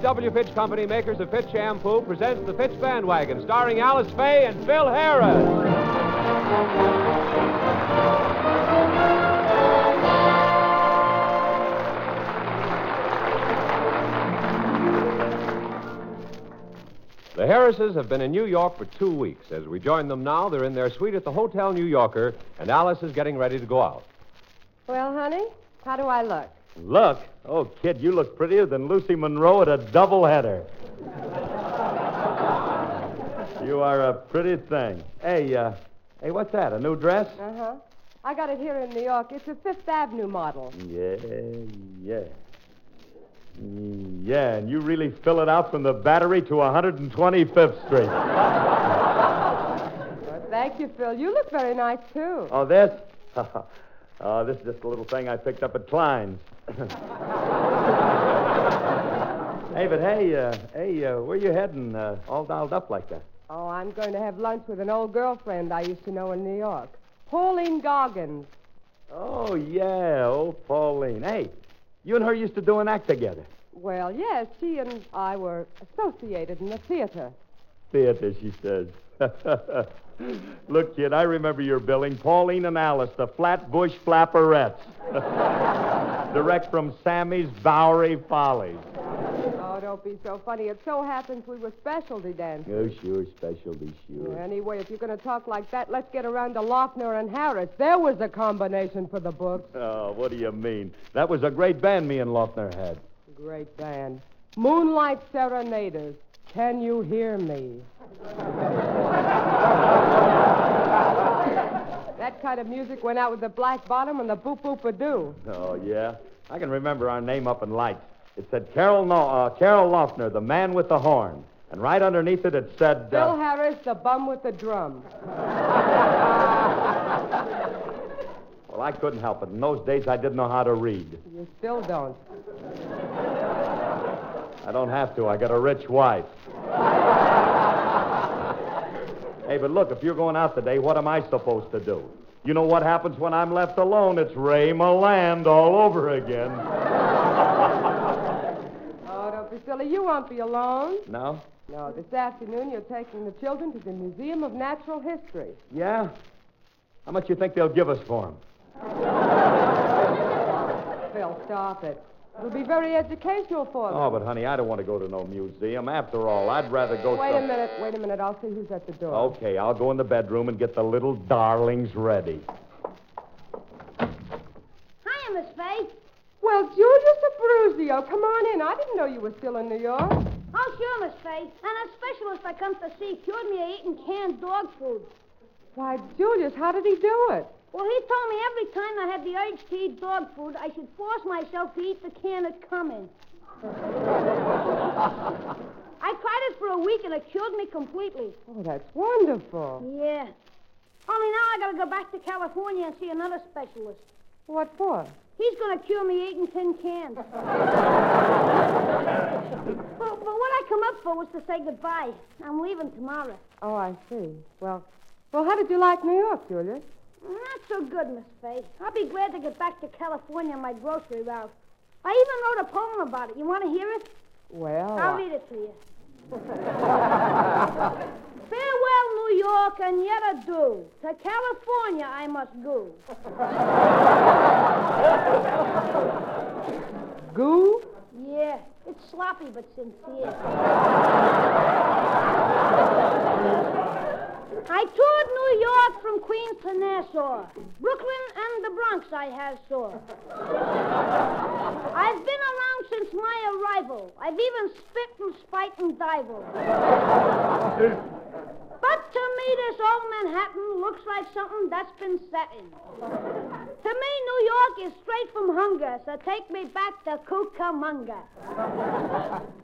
F.W. Fitch Company, makers of Fitch Shampoo, presents The Fitch Bandwagon, starring Alice Faye and Phil Harris. The Harrises have been in New York for two weeks. As we join them now, they're in their suite at the Hotel New Yorker, and Alice is getting ready to go out. Well, honey, how do I look? Look. Oh, kid, you look prettier than Lucy Monroe at a doubleheader. you are a pretty thing. Hey, uh, hey, what's that? A new dress? Uh huh. I got it here in New York. It's a Fifth Avenue model. Yeah, yeah. Yeah, and you really fill it out from the battery to 125th Street. Well, thank you, Phil. You look very nice, too. Oh, this? oh, this is just a little thing I picked up at Klein's. hey, but hey, uh, hey, uh, where you heading? Uh, all dolled up like that? Oh, I'm going to have lunch with an old girlfriend I used to know in New York. Pauline Goggins. Oh, yeah, old Pauline. Hey, you and her used to do an act together. Well, yes, she and I were associated in the theater. Theater, she says. Look, kid, I remember your billing. Pauline and Alice, the Flatbush Flapperettes. Direct from Sammy's Bowery Follies. Oh, don't be so funny. It so happens we were specialty dancers. Oh, sure, specialty, sure. Anyway, if you're going to talk like that, let's get around to Lofner and Harris. There was a combination for the books. Oh, what do you mean? That was a great band me and Lofner had. Great band. Moonlight Serenaders. Can you hear me? that kind of music went out with the black bottom and the boop boop a doo. Oh, yeah? I can remember our name up in lights. It said Carol, no- uh, Carol Lofner, the man with the horn. And right underneath it, it said. Bill Uh, Harris, the bum with the drum. well, I couldn't help it. In those days, I didn't know how to read. You still don't. I don't have to. I got a rich wife. hey, but look, if you're going out today, what am I supposed to do? You know what happens when I'm left alone? It's Ray Milland all over again. Oh, don't be silly. You won't be alone. No? No, this afternoon you're taking the children to the Museum of Natural History. Yeah? How much you think they'll give us for 'em? Phil, stop it. It'll be very educational for them. Oh, but honey, I don't want to go to no museum. After all, I'd rather go. Wait a minute, wait a minute. I'll see who's at the door. Okay, I'll go in the bedroom and get the little darlings ready. Hiya, Miss Faye. Well, Julius Abruzio, come on in. I didn't know you were still in New York. Oh, sure, Miss Faye. And a specialist I come to see cured me of eating canned dog food. Why, Julius, how did he do it? Well, he told me every time I had the urge to eat dog food, I should force myself to eat the can it come in. I tried it for a week and it cured me completely. Oh, that's wonderful. Yeah. Only now I gotta go back to California and see another specialist. What for? He's gonna cure me eating tin cans. but, but what I come up for was to say goodbye. I'm leaving tomorrow. Oh, I see. Well, well, how did you like New York, Julius? Not so good, Miss Faye. I'll be glad to get back to California on my grocery route. I even wrote a poem about it. You want to hear it? Well, I'll I- read it to you. Farewell, New York, and yet adieu. To California I must go. goo? Yeah, it's sloppy but sincere. I toured New York from Queens to Nassau. Brooklyn and the Bronx I have saw. I've been around since my arrival. I've even spit and spite and dived. But to me, this old Manhattan looks like something that's been setting. To me, New York is straight from hunger, so take me back to Cucamonga.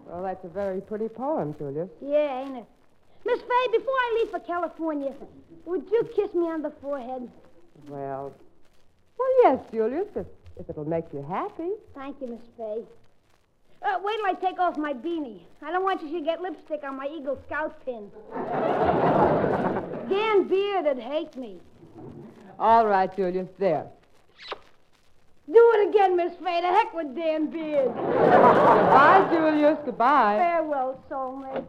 Well, that's a very pretty poem, Julius. Yeah, ain't it? Miss Faye, before I leave for California, would you kiss me on the forehead? Well, well, yes, Julius, if, if it'll make you happy. Thank you, Miss Faye. Uh, wait till I take off my beanie. I don't want you to get lipstick on my Eagle Scout pin. Dan Beard'd hate me. All right, Julius, there. Do it again, Miss Faye. The heck with Dan Beard. Goodbye, Julius. Goodbye. Farewell, soulmate.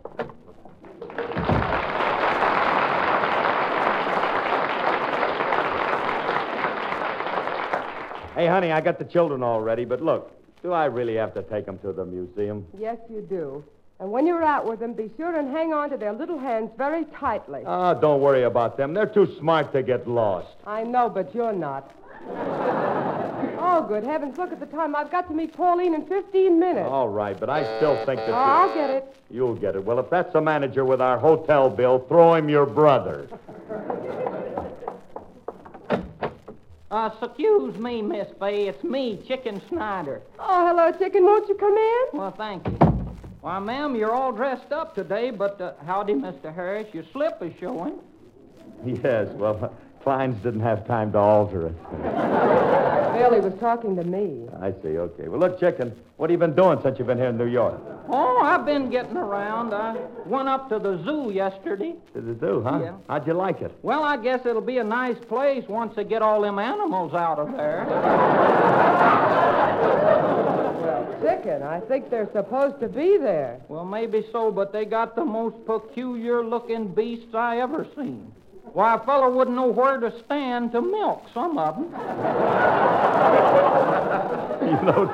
Hey, honey, I got the children all ready, but look, do I really have to take them to the museum? Yes, you do. And when you're out with them, be sure and hang on to their little hands very tightly. Ah, don't worry about them. They're too smart to get lost. I know, but you're not. oh, good heavens, look at the time. I've got to meet Pauline in 15 minutes. All right, but I still think that Oh, I'll get it. you'll get it. Well, if that's the manager with our hotel bill, throw him your brother. Uh, excuse me, Miss Fay. It's me, Chicken Snyder. Oh, hello, chicken. Won't you come in? Well, thank you. Why, ma'am, you're all dressed up today, but uh, howdy, Mr. Harris. Your slip is showing. Yes, well, Klein's didn't have time to alter it. Well, he was talking to me. I see, okay. Well, look, Chicken, what have you been doing since you've been here in New York? Oh, I've been getting around. I went up to the zoo yesterday. Did it do, huh? Yeah. How'd you like it? Well, I guess it'll be a nice place once they get all them animals out of there. Well, chicken, I think they're supposed to be there. Well, maybe so, but they got the most peculiar looking beasts I ever seen. Why, a fellow wouldn't know where to stand to milk some of them. You know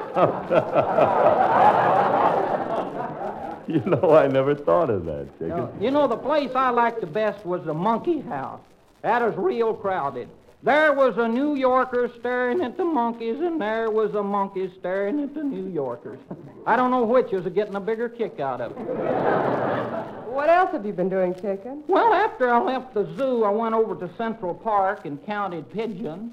you know, I never thought of that, Chicken. You know, the place I liked the best was the monkey house. That was real crowded. There was a New Yorker staring at the monkeys, and there was a monkey staring at the New Yorkers. I don't know which is getting a bigger kick out of it. What else have you been doing, chicken? Well, after I left the zoo, I went over to Central Park and counted pigeons.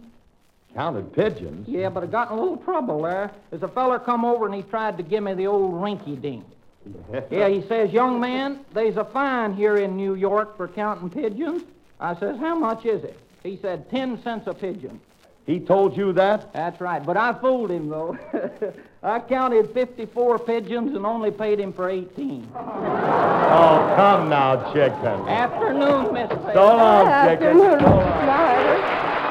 Counted pigeons? Yeah, but I got in a little trouble there. There's a feller come over and he tried to give me the old rinky dink. Yeah, he says, young man, there's a fine here in New York for counting pigeons. I says, how much is it? He said, ten cents a pigeon. He told you that? That's right, but I fooled him, though. I counted 54 pigeons and only paid him for 18. Oh, come now, Chicken. Afternoon, Miss Faye. So long, Chicken. Afternoon, So long.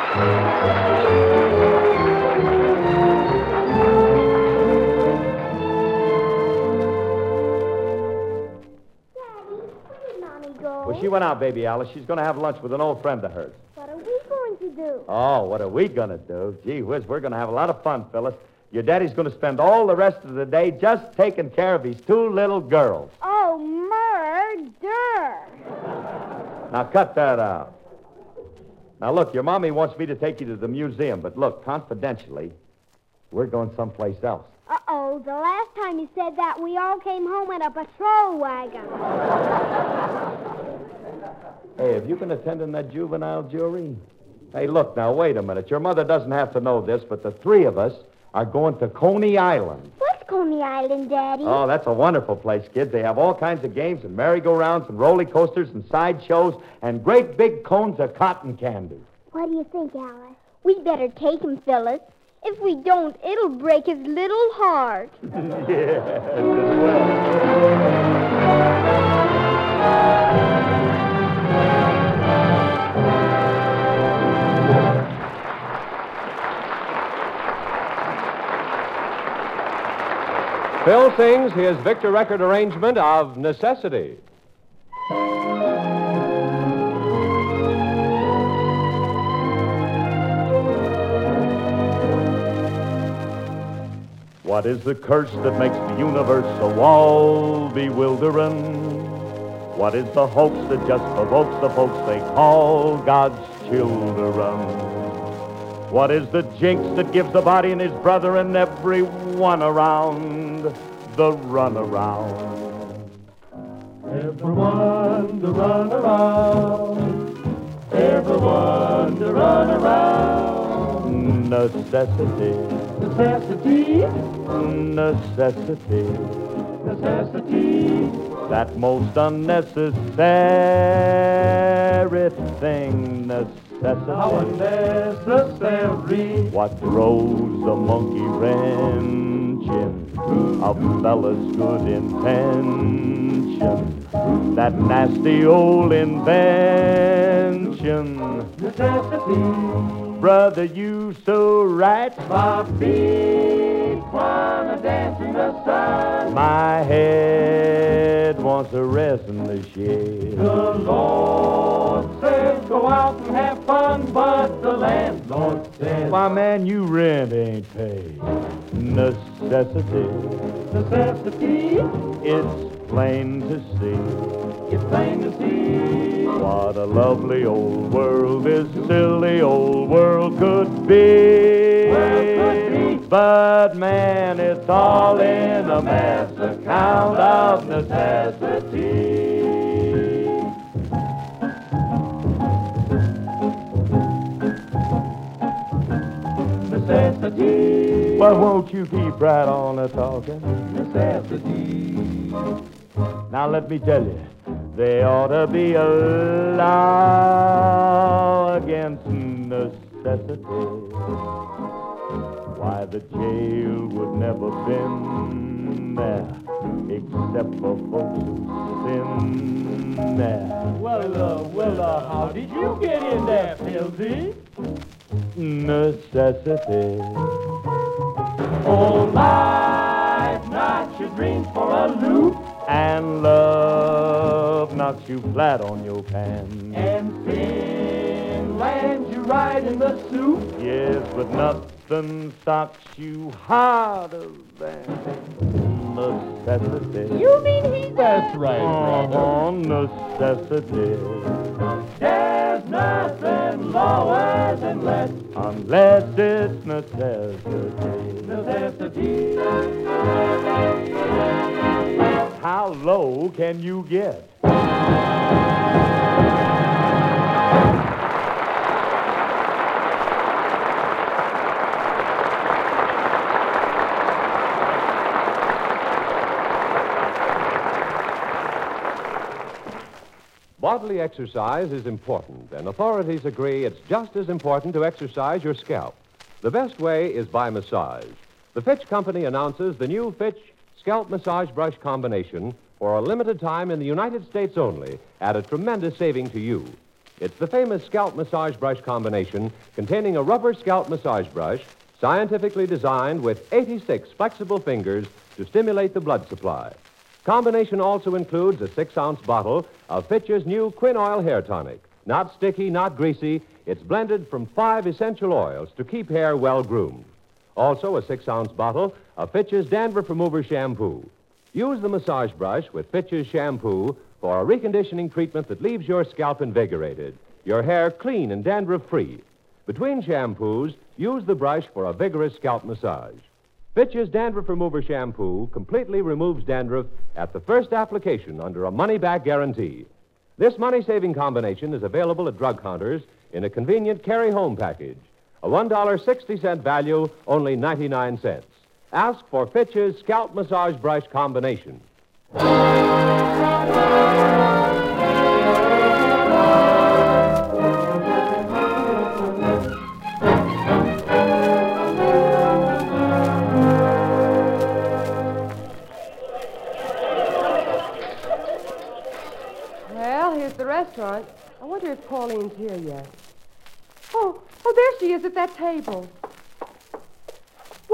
Daddy, where did Mommy go? Well, she went out, baby Alice. She's going to have lunch with an old friend of hers. What are we going to do? Oh, what are we going to do? Gee whiz, we're going to have a lot of fun, Phyllis. Your daddy's going to spend all the rest of the day just taking care of his two little girls. Oh, murder! Now, cut that out. Now, look, your mommy wants me to take you to the museum, but look, confidentially, we're going someplace else. Uh-oh, the last time you said that, we all came home in a patrol wagon. Hey, have you been attending that juvenile jury? Hey, look, now, wait a minute. Your mother doesn't have to know this, but the three of us are going to Coney Island. What's Coney Island, Daddy? Oh, that's a wonderful place, kids. They have all kinds of games and merry-go-rounds and roller coasters and sideshows and great big cones of cotton candy. What do you think, Alice? We better take him, Phyllis. If we don't, it'll break his little heart. yes, it will. Phil sings his Victor record arrangement of Necessity. What is the curse that makes the universe so all bewildering? What is the hoax that just provokes the folks they call God's children? What is the jinx that gives the body and his brother and everyone around the runaround? Everyone to run around. Everyone to run around. Necessity. Necessity. Necessity. Necessity. That most unnecessary thing. Necessity. How unnecessary. What throws a monkey wrench in a fella's good intention. That nasty old invention. Necessity. Brother, you so right. My feet wanna dance in the sun. My head wants a rest in the shed. The Lord says go out and have fun, but the landlord says My man, you rent ain't paid. Necessity, necessity. it's plain to see. It's plain to see. What a lovely old world this silly old world could be. Well, could be. But man, it's all in a mess, account of necessity. Necessity. Well, won't you keep right on a talking? Necessity. Now let me tell you, they ought to be a law against necessity. Why the jail would never been there except for folks who sin there. Well, uh, well, uh, how did you get in there, Pilsy? Necessity. Oh, life knocks your dreams for a loop, And love knocks you flat on your pants. and sin lands you right in the soup. Yes, but nothing stops you harder than necessity. You mean he's That's right, Oh, necessity. There's nothing lower Unless it's necessity. necessity. How low can you get? Bodily exercise is important, and authorities agree it's just as important to exercise your scalp. The best way is by massage. The Fitch Company announces the new Fitch Scalp Massage Brush combination for a limited time in the United States only at a tremendous saving to you. It's the famous scalp massage brush combination containing a rubber scalp massage brush scientifically designed with 86 flexible fingers to stimulate the blood supply. Combination also includes a six ounce bottle of Fitch's new Quin Oil Hair Tonic. Not sticky, not greasy. It's blended from five essential oils to keep hair well groomed. Also, a six ounce bottle of Fitch's Dandruff Remover Shampoo. Use the massage brush with Fitch's shampoo for a reconditioning treatment that leaves your scalp invigorated, your hair clean and dandruff free. Between shampoos, use the brush for a vigorous scalp massage. Fitch's Dandruff Remover Shampoo completely removes dandruff at the first application under a money back guarantee. This money saving combination is available at drug counters in a convenient carry home package. A $1.60 value, only 99 cents. Ask for Fitch's Scalp Massage Brush Combination. Restaurant. I wonder if Pauline's here yet. Oh, oh, there she is at that table.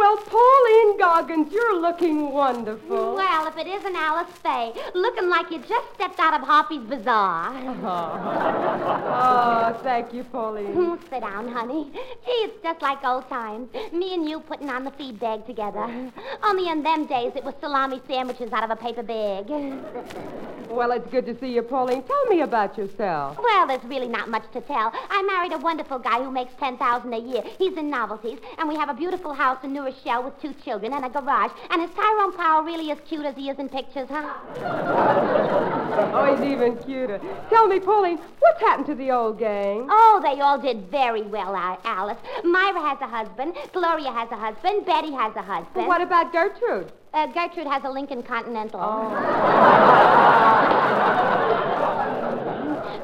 Well, Pauline Goggins, you're looking wonderful. Well, if it isn't Alice Faye, looking like you just stepped out of Harper's Bazaar. Oh, thank you, Pauline. Sit down, honey. Gee, it's just like old times. Me and you putting on the feed bag together. Only in them days it was salami sandwiches out of a paper bag. Well, it's good to see you, Pauline. Tell me about yourself. Well, there's really not much to tell. I married a wonderful guy who makes ten thousand a year. He's in novelties, and we have a beautiful house in New Rochelle with two children and a garage. And is Tyrone Power really as cute as he is in pictures, huh? Oh, he's even cuter. Tell me, Pauline, what's happened to the old gang? Oh, they all did very well, Al- Alice. Myra has a husband, Gloria has a husband, Betty has a husband. Well, what about Gertrude? Uh, Gertrude has a Lincoln Continental.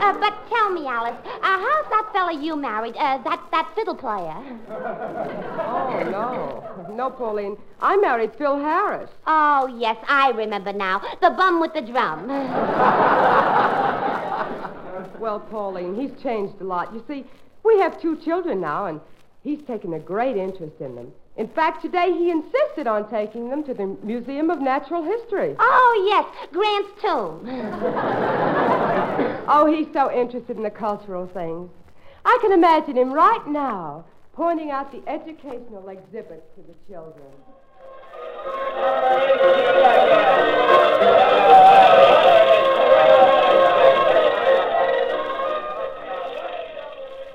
Uh, but tell me, Alice, uh, how's that fella you married? Uh, that that fiddle player? Oh, no. No, Pauline. I married Phil Harris. Oh yes, I remember now. The bum with the drum. Well, Pauline, he's changed a lot. You see, We have two children now, and he's taken a great interest in them. In fact, today he insisted on taking them to the Museum of Natural History. Oh, yes, Grant's tomb. Oh, he's so interested in the cultural things. I can imagine him right now pointing out the educational exhibits to the children.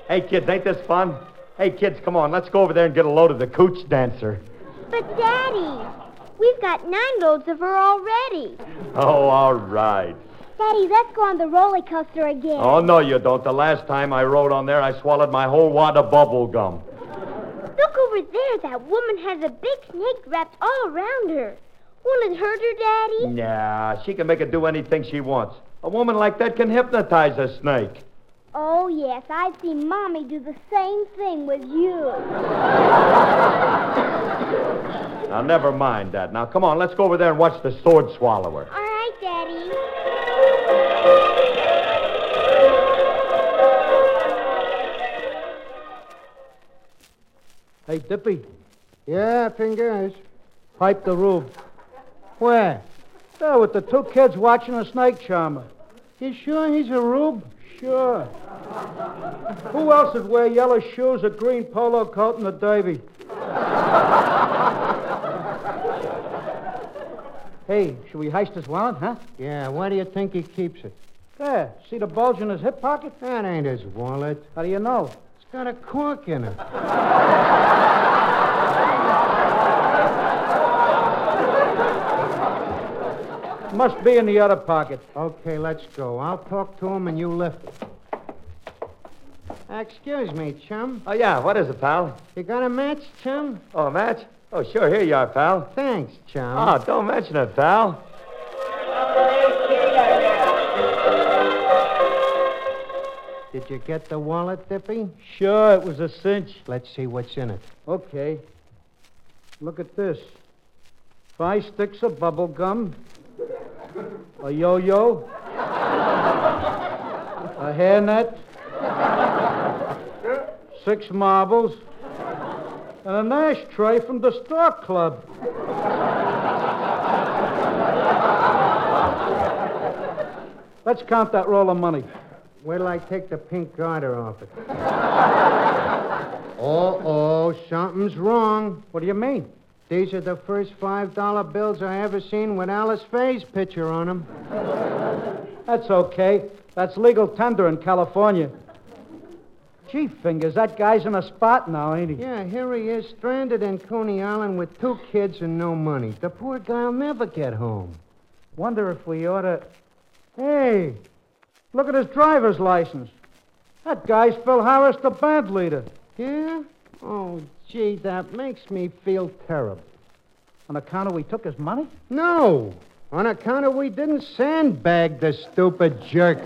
Hey, kids, ain't this fun? Hey, kids, come on. Let's go over there and get a load of the cooch dancer. But, Daddy, we've got nine loads of her already. Oh, all right. Daddy, let's go on the roller coaster again. Oh, no, you don't. The last time I rode on there, I swallowed my whole wad of bubble gum. Look over there. That woman has a big snake wrapped all around her. Won't it hurt her, Daddy? Nah, she can make it do anything she wants. A woman like that can hypnotize a snake. Oh, yes. I've seen Mommy do the same thing with you. Now, never mind that. Now, come on, let's go over there and watch the sword swallower. All right, Daddy. Hey, Dippy, Yeah, fingers. pipe the roof. Where? There with the two kids watching a snake charmer. You sure he's a rube? Sure. Who else would wear yellow shoes, a green polo coat, and a derby? hey, should we heist his wallet, huh? Yeah, why do you think he keeps it? There. See the bulge in his hip pocket? That ain't his wallet. How do you know? It's got a cork in it. Must be in the other pocket. Okay, let's go. I'll talk to him and you lift it. Ah, excuse me, chum. Oh, yeah, what is it, pal? You got a match, chum? Oh, a match? Oh, sure, here you are, pal. Thanks, chum. Oh, don't mention it, pal. Did you get the wallet, Dippy? Sure, it was a cinch. Let's see what's in it. Okay. Look at this. Five sticks of bubble gum, a yo-yo, a hairnet, six marbles, and an ashtray from the Stork Club. Let's count that roll of money. Till I take the pink garter off it. oh, oh, something's wrong. What do you mean? These are the first five dollar bills I ever seen with Alice Faye's picture on them. That's okay. That's legal tender in California. Gee, fingers, that guy's in a spot now, ain't he? Yeah, here he is, stranded in Coney Island with two kids and no money. The poor guy'll never get home. Wonder if we ought to. Hey, look at his driver's license. That guy's Phil Harris, the band leader. Yeah? Oh, gee, that makes me feel terrible. On account of we took his money? No, on account of we didn't sandbag the stupid jerk.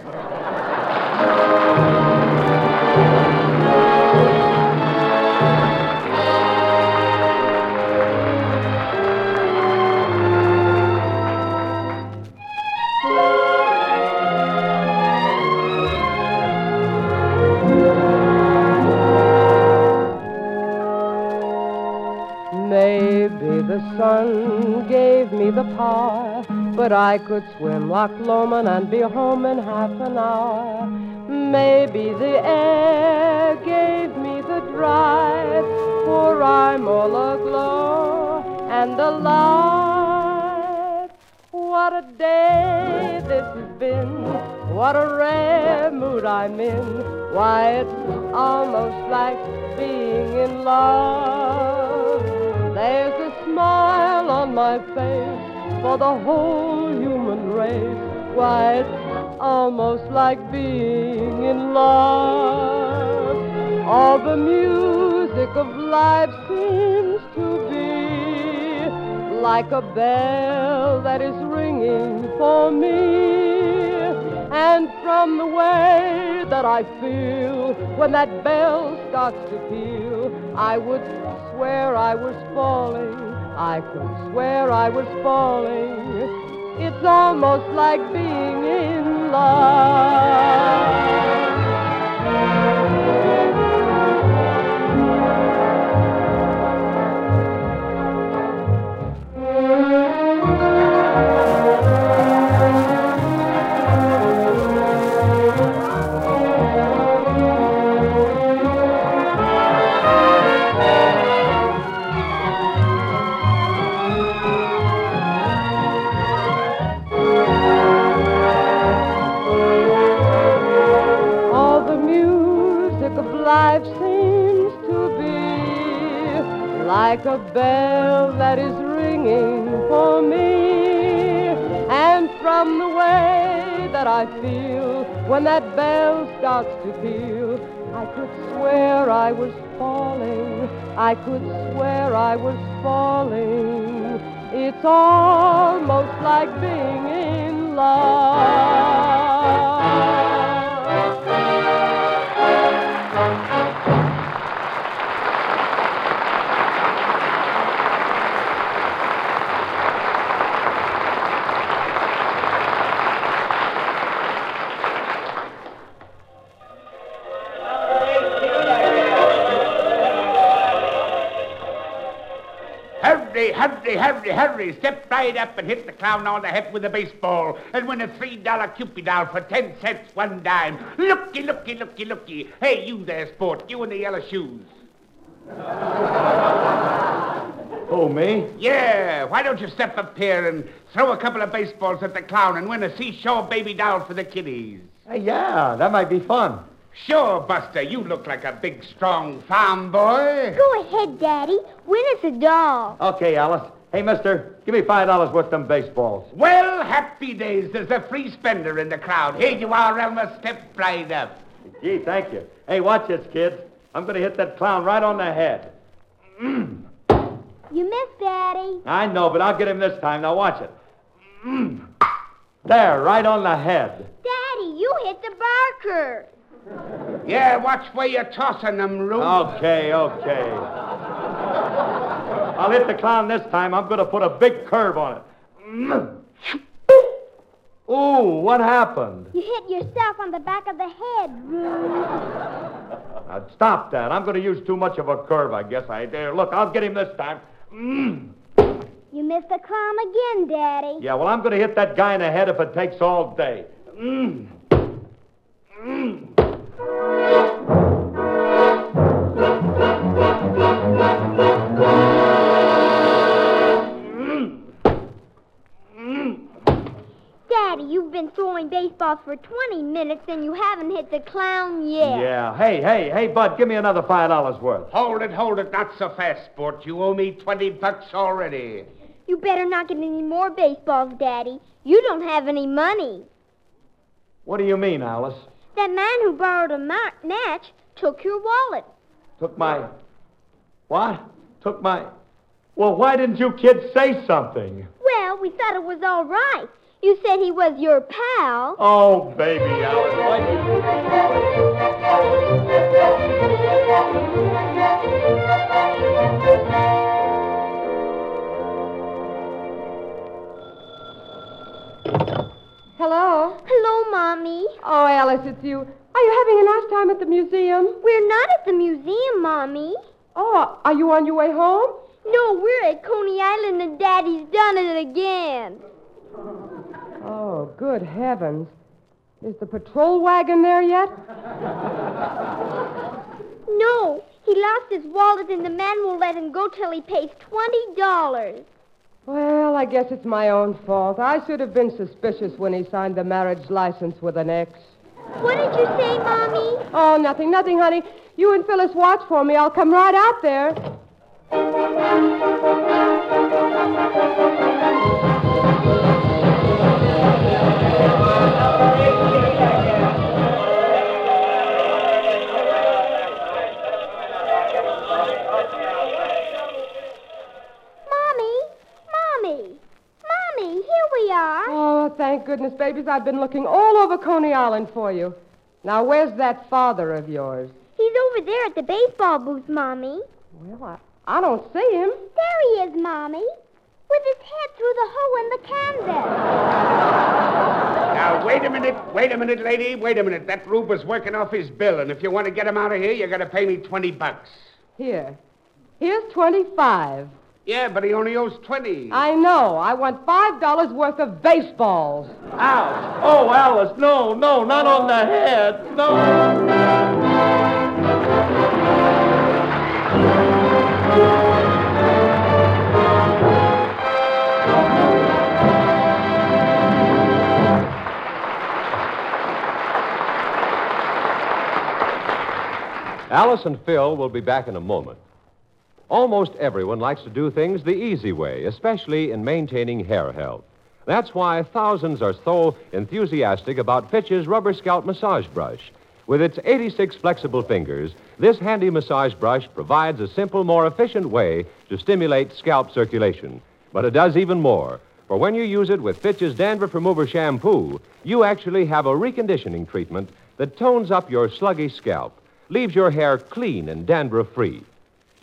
But I could swim Loch Lomond and be home in half an hour. Maybe the air gave me the drive, for I'm all aglow and alive. What a day this has been. What a rare mood I'm in. Why, it's almost like being in love. There's a smile on my face for the whole human race. Why, it's almost like being in love. All the music of life seems to be like a bell that is ringing for me. And from the way that I feel when that bell starts to peal, I would swear I was falling. I could swear I was falling. It's almost like being in love. Starts to feel. I could swear I was falling. I could swear I was falling. Hurry, hurry, hurry. Step right up and hit the clown on the head with a baseball and win a $3 Cupid doll for 10 cents one dime. Looky, looky, looky, looky. Hey, you there, sport. You in the yellow shoes. Oh, me? Yeah, why don't you step up here and throw a couple of baseballs at the clown and win a seashore baby doll for the kiddies? Hey, yeah, that might be fun. Sure, Buster. You look like a big, strong farm boy. Go ahead, Daddy. Win us a doll. Okay, Alice. Hey, mister, give me five dollars worth of them baseballs. Well, happy days. There's a free spender in the crowd. Here you are, Elmer. Step right up. Gee, thank you. Hey, watch this, kids. I'm going to hit that clown right on the head. You missed, Daddy. I know, but I'll get him this time. Now watch it. Mm. There, right on the head. Daddy, you hit the barker. Yeah, watch where you're tossing them, Rube. Okay, okay. I'll hit the clown this time. I'm going to put a big curve on it. Mm. Ooh, what happened? You hit yourself on the back of the head, Rube. Now, stop that. I'm going to use too much of a curve, I guess I dare. Look, I'll get him this time. Mm. You missed the clown again, Daddy. Yeah, well, I'm going to hit that guy in the head if it takes all day. Mm. Mm. Daddy, you've been throwing baseballs for 20 minutes and you haven't hit the clown yet. Yeah. Hey, hey, hey, Bud, give me another five dollars worth. Hold it, hold it. Not so fast, sport. You owe me 20 bucks already. You better not get any more baseballs, Daddy. You don't have any money. What do you mean, Alice? That man who borrowed a ma- match took your wallet. Took my. What? Took my. Well, why didn't you kids say something? Well, we thought it was all right. You said he was your pal. Oh, baby, I was Alice, Hello? Hello, Mommy. Oh, Alice, it's you. Are you having a nice time at the museum? We're not at the museum, Mommy. Oh, are you on your way home? No, we're at Coney Island and Daddy's done it again. Oh, good heavens. Is the patrol wagon there yet? No, he lost his wallet and the man won't let him go till he pays $20. Well, I guess it's my own fault. I should have been suspicious when he signed the marriage license with an X. What did you say, Mommy? Oh, nothing, nothing, honey. You and Phyllis watch for me. I'll come right out there. we are. Oh, thank goodness, babies. I've been looking all over Coney Island for you. Now, where's that father of yours? He's over there at the baseball booth, Mommy. Well, I, I don't see him. There he is, Mommy, with his head through the hole in the canvas. Now, wait a minute, wait a minute, lady, wait a minute. That Rube was working off his bill, and if you want to get him out of here, you got to pay me 20 bucks. Here. Here's 25. Yeah, but he only owes 20. I know. I want $5 worth of baseballs. Ouch! Oh, Alice, no, no, not on the head. No. Alice and Phil will be back in a moment. Almost everyone likes to do things the easy way, especially in maintaining hair health. That's why thousands are so enthusiastic about Fitch's rubber scalp massage brush. With its 86 flexible fingers, this handy massage brush provides a simple, more efficient way to stimulate scalp circulation. But it does even more. For when you use it with Fitch's Dandruff Remover shampoo, you actually have a reconditioning treatment that tones up your sluggy scalp, leaves your hair clean and dandruff free.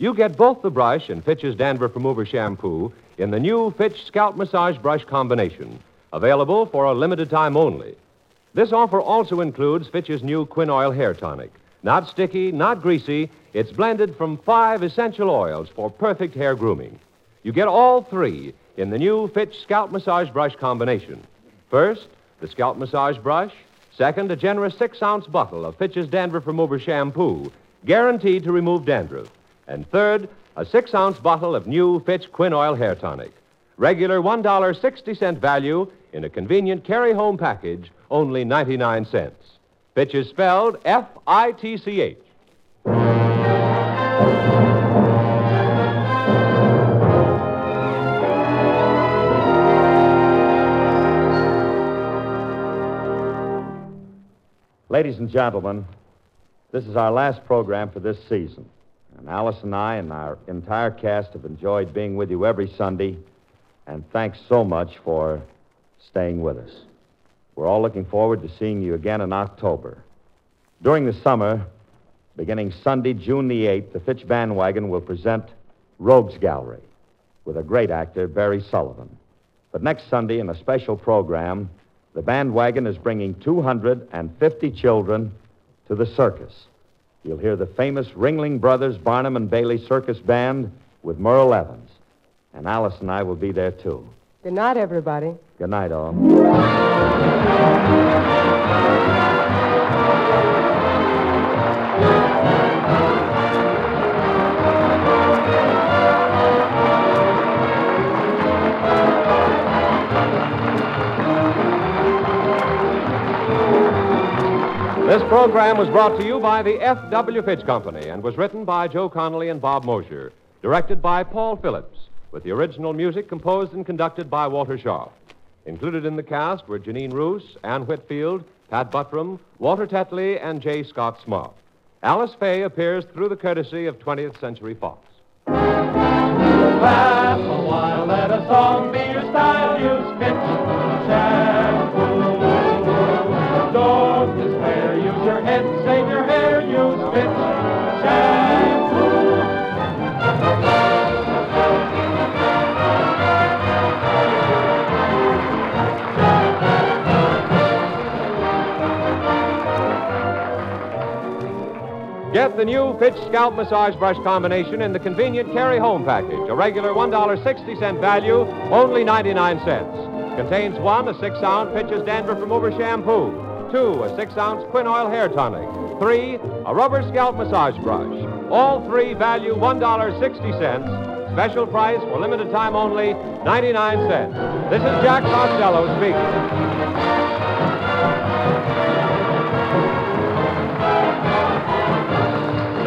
You get both the brush and Fitch's Dandruff Remover shampoo in the new Fitch Scalp Massage Brush combination, available for a limited time only. This offer also includes Fitch's new Quin Oil Hair Tonic. Not sticky, not greasy, it's blended from five essential oils for perfect hair grooming. You get all three in the new Fitch Scalp Massage Brush combination. First, the scalp massage brush. Second, a generous six ounce bottle of Fitch's Dandruff Remover shampoo, guaranteed to remove dandruff. And third, a six ounce bottle of new Fitch Quin Oil Hair Tonic. Regular $1.60 value in a convenient carry home package, only 99 cents. Fitch is spelled F I T C H. Ladies and gentlemen, this is our last program for this season. And Alice and I and our entire cast have enjoyed being with you every Sunday. And thanks so much for staying with us. We're all looking forward to seeing you again in October. During the summer, beginning Sunday, June the 8th, the Fitch Bandwagon will present Rogues Gallery with a great actor, Barry Sullivan. But next Sunday, in a special program, the bandwagon is bringing 250 children to the circus. You'll hear the famous Ringling Brothers Barnum and Bailey Circus Band with Merle Evans. And Alice and I will be there, too. Good night, everybody. Good night, all. This program was brought to you by the F.W. Fitch Company and was written by Joe Connelly and Bob Mosher, directed by Paul Phillips, with the original music composed and conducted by Walter Scharf. Included in the cast were Jeanine Roose, Ann Whitfield, Pat Buttram, Walter Tetley, and J. Scott Smart. Alice Faye appears through the courtesy of 20th Century Fox. Laugh a while, let a song be your style. The new Fitch Scalp Massage Brush combination in the convenient carry home package. A regular $1.60 value, only 99 cents. Contains one, a six ounce Fitch's Dandruff Remover shampoo. Two, a six ounce Quin Oil hair tonic. Three, a rubber scalp massage brush. All three value $1.60. Special price for limited time only, 99 cents. This is Jack Costello speaking.